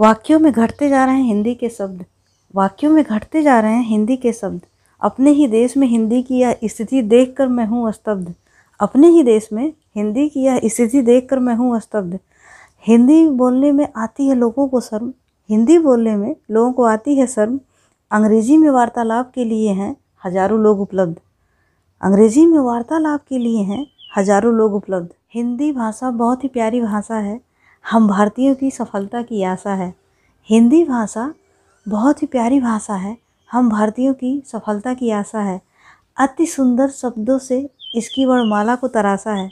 वाक्यों में घटते जा रहे हैं हिंदी के शब्द। वाक्यों में घटते जा रहे हैं हिंदी के शब्द। अपने ही देश में हिंदी की यह स्थिति देखकर मैं हूँ स्तब्ध अपने ही देश में हिंदी की यह स्थिति देखकर मैं हूँ स्तब्ध हिंदी बोलने में आती है लोगों को शर्म। हिंदी बोलने में लोगों को आती है शर्म। अंग्रेज़ी में वार्तालाप के लिए हैं हज़ारों लोग उपलब्ध। अंग्रेज़ी में वार्तालाप के लिए हैं हज़ारों लोग उपलब्ध। हिंदी भाषा बहुत ही प्यारी भाषा है। हम भारतीयों की सफलता की आशा है। हिंदी भाषा बहुत ही प्यारी भाषा है। हम भारतीयों की सफलता की आशा है। अति सुंदर शब्दों से इसकी वर्णमाला को तराशा है।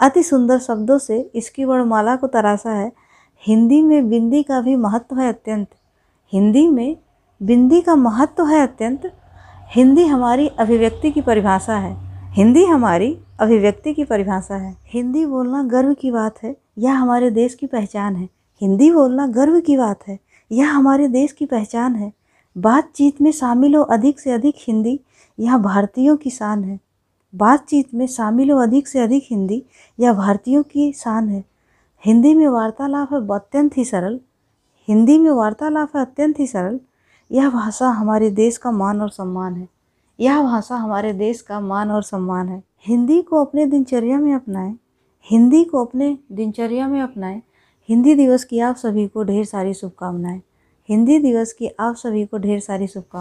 अति सुंदर शब्दों से इसकी वर्णमाला को तराशा है। हिंदी में बिंदी का भी महत्व है अत्यंत। हिंदी में बिंदी का महत्व है अत्यंत। हिंदी हमारी अभिव्यक्ति की परिभाषा है। हिंदी हमारी अभिव्यक्ति की परिभाषा है। हिंदी बोलना गर्व की बात है। यह हमारे देश की पहचान है। हिंदी बोलना गर्व की बात है। यह हमारे देश की पहचान है। बातचीत में शामिल हो अधिक से अधिक हिंदी यह भारतीयों की शान है। बातचीत में शामिल हो अधिक से अधिक हिंदी यह भारतीयों की शान है। हिंदी में वार्तालाप है अत्यंत ही सरल। हिंदी में वार्तालाप है अत्यंत ही सरल। यह भाषा हमारे देश का मान और सम्मान है। यह भाषा हमारे देश का मान और सम्मान है। हिंदी को अपने दिनचर्या में अपनाएँ। हिंदी को अपने दिनचर्या में अपनाएँ। हिंदी दिवस की आप सभी को ढेर सारी शुभकामनाएँ। हिंदी दिवस की आप सभी को ढेर सारी शुभकामनाएँ।